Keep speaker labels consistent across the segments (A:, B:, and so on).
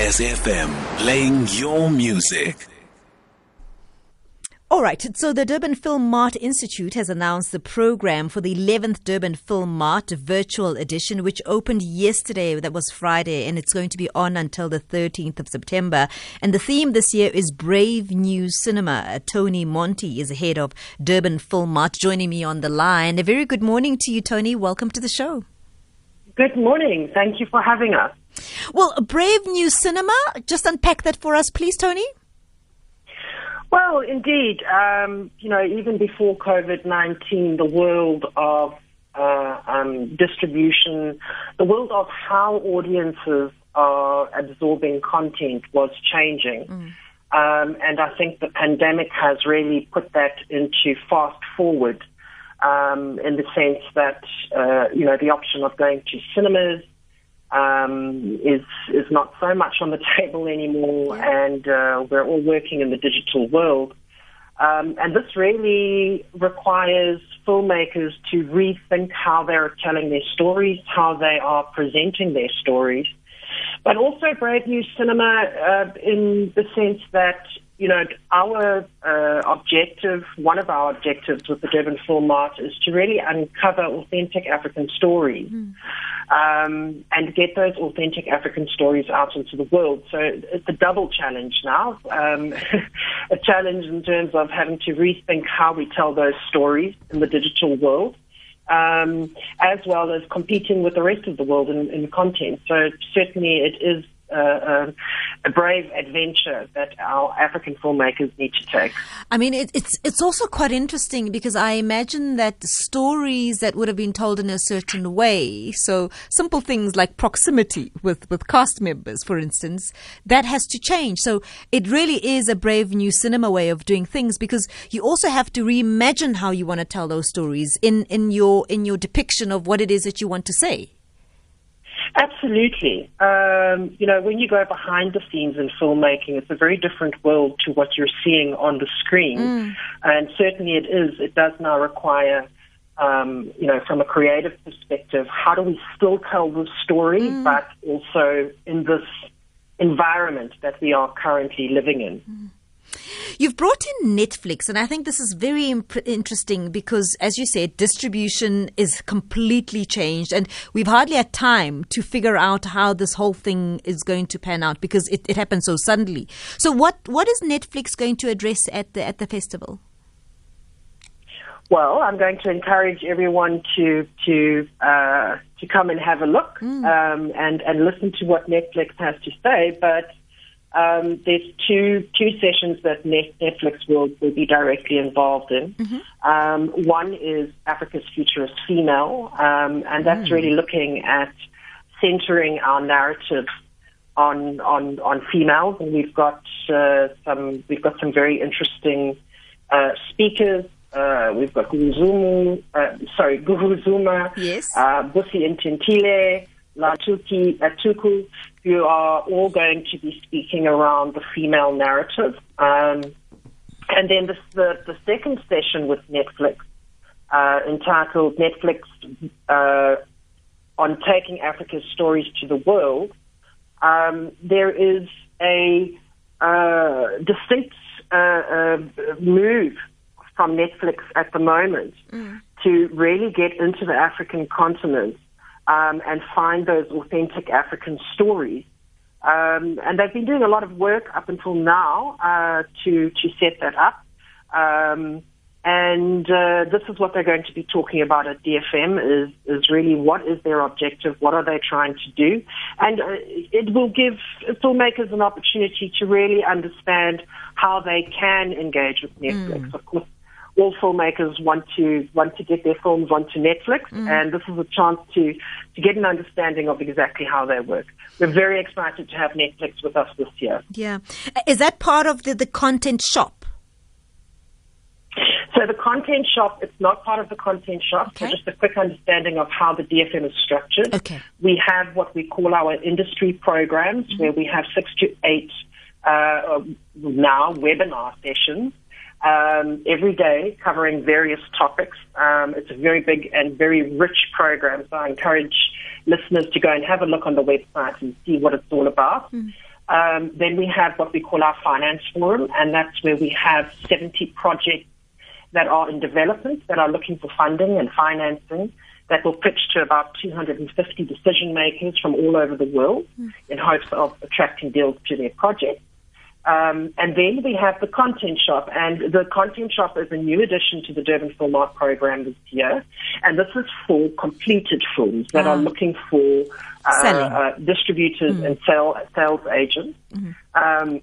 A: SFM, playing your music.
B: All right, so the Durban Film Mart Institute has announced the program for the 11th Durban Film Mart virtual edition, which opened yesterday. That was Friday, and it's going to be on until the 13th of September. And the theme this year is Brave New Cinema. Toni Monty is the head of Durban Film Mart, joining me on the line. A very good morning to you, Toni. Welcome to the show.
C: Good morning. Thank you for having us.
B: Well, a Brave New Cinema, just unpack that for us, please, Toni.
C: Well, indeed, um, you know, even before COVID 19, the world of uh, um, distribution, the world of how audiences are absorbing content was changing. Mm. Um, and I think the pandemic has really put that into fast forward um, in the sense that, uh, you know, the option of going to cinemas, um, is is not so much on the table anymore, and uh, we're all working in the digital world. Um, and this really requires filmmakers to rethink how they're telling their stories, how they are presenting their stories, but also Brave New Cinema uh, in the sense that you know, our uh, objective, one of our objectives with the Durban Film Mart is to really uncover authentic African stories mm. um, and get those authentic African stories out into the world. So it's a double challenge now, um, a challenge in terms of having to rethink how we tell those stories in the digital world. Um, as well as competing with the rest of the world in, in content. So certainly it is uh, a brave adventure that our African filmmakers need to take.
B: I mean, it, it's it's also quite interesting because I imagine that stories that would have been told in a certain way, so simple things like proximity with with cast members, for instance, that has to change. So it really is a brave new cinema way of doing things because you also have to reimagine how you want to tell those stories in in your in your depiction of what it is that you want to say.
C: Absolutely. Um, you know, when you go behind the scenes in filmmaking, it's a very different world to what you're seeing on the screen. Mm. And certainly it is, it does now require, um, you know, from a creative perspective, how do we still tell the story, mm. but also in this environment that we are currently living in? Mm.
B: You've brought in Netflix, and I think this is very imp- interesting because, as you said, distribution is completely changed, and we've hardly had time to figure out how this whole thing is going to pan out because it, it happened so suddenly. So, what what is Netflix going to address at the at the festival?
C: Well, I'm going to encourage everyone to to uh, to come and have a look mm. um, and and listen to what Netflix has to say, but um, there's two two sessions that Netflix will, will be directly involved in. Mm-hmm. Um, one is Africa's Futurist Female, um, and that's mm. really looking at centering our narrative on on on females. And we've got uh, some we've got some very interesting uh, speakers. Uh, we've got Guruzumu, uh, sorry, Guru Zuma,
B: yes.
C: uh, Busi Ntintili, Latuki Atuku, who are all going to be speaking around the female narrative. Um, and then the, the, the, second session with Netflix, uh, entitled Netflix uh, on Taking Africa's Stories to the World, um, there is a uh, distinct uh, uh, move from Netflix at the moment mm. to really get into the African continent um, and find those authentic African stories. Um, and they've been doing a lot of work up until now uh, to to set that up. Um, and uh, this is what they're going to be talking about at DFM is is really what is their objective, what are they trying to do, and uh, it will give filmmakers an opportunity to really understand how they can engage with Netflix. Mm. Of course, all filmmakers want to want to get their films onto Netflix, mm. and this is a chance to to get an understanding of exactly how they work. We're very excited to have Netflix with us this year.
B: Yeah, is that part of the, the content shop?
C: So the content shop, it's not part of the content shop. Okay. So just a quick understanding of how the DFM is structured.
B: Okay.
C: We have what we call our industry programs, mm-hmm. where we have six to eight uh, now webinar sessions um, every day covering various topics. Um, it's a very big and very rich program, so I encourage listeners to go and have a look on the website and see what it's all about. Mm. Um, then we have what we call our finance forum, and that's where we have 70 projects that are in development that are looking for funding and financing that will pitch to about 250 decision makers from all over the world mm. in hopes of attracting deals to their project. Um, and then we have the content shop, and the content shop is a new addition to the Durban Film Mart program this year, and this is for completed films that are ah. looking for uh, uh, distributors mm. and sale, sales agents. Mm-hmm. Um,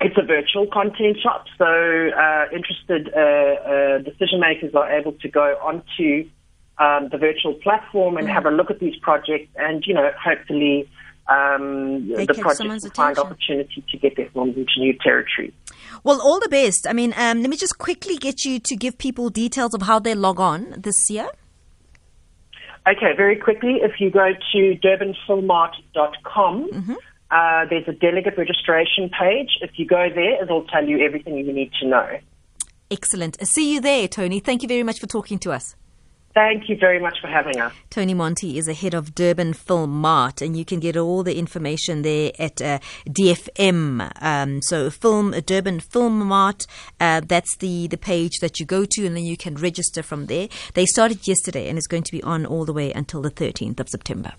C: it's a virtual content shop, so uh, interested uh, uh, decision makers are able to go onto um, the virtual platform and mm. have a look at these projects, and you know, hopefully um, the project will find opportunity to get their films into new territory.
B: Well, all the best. I mean, um, let me just quickly get you to give people details of how they log on this year.
C: Okay, very quickly, if you go to durbanfilmart.com, mm-hmm. uh, there's a delegate registration page. If you go there, it'll tell you everything you need to know.
B: Excellent. See you there, Toni. Thank you very much for talking to us.
C: Thank you very much for having us.
B: Toni Monty is a head of Durban Film Mart, and you can get all the information there at uh, DFM. Um, so, Film Durban Film Mart, uh, that's the, the page that you go to, and then you can register from there. They started yesterday, and it's going to be on all the way until the 13th of September.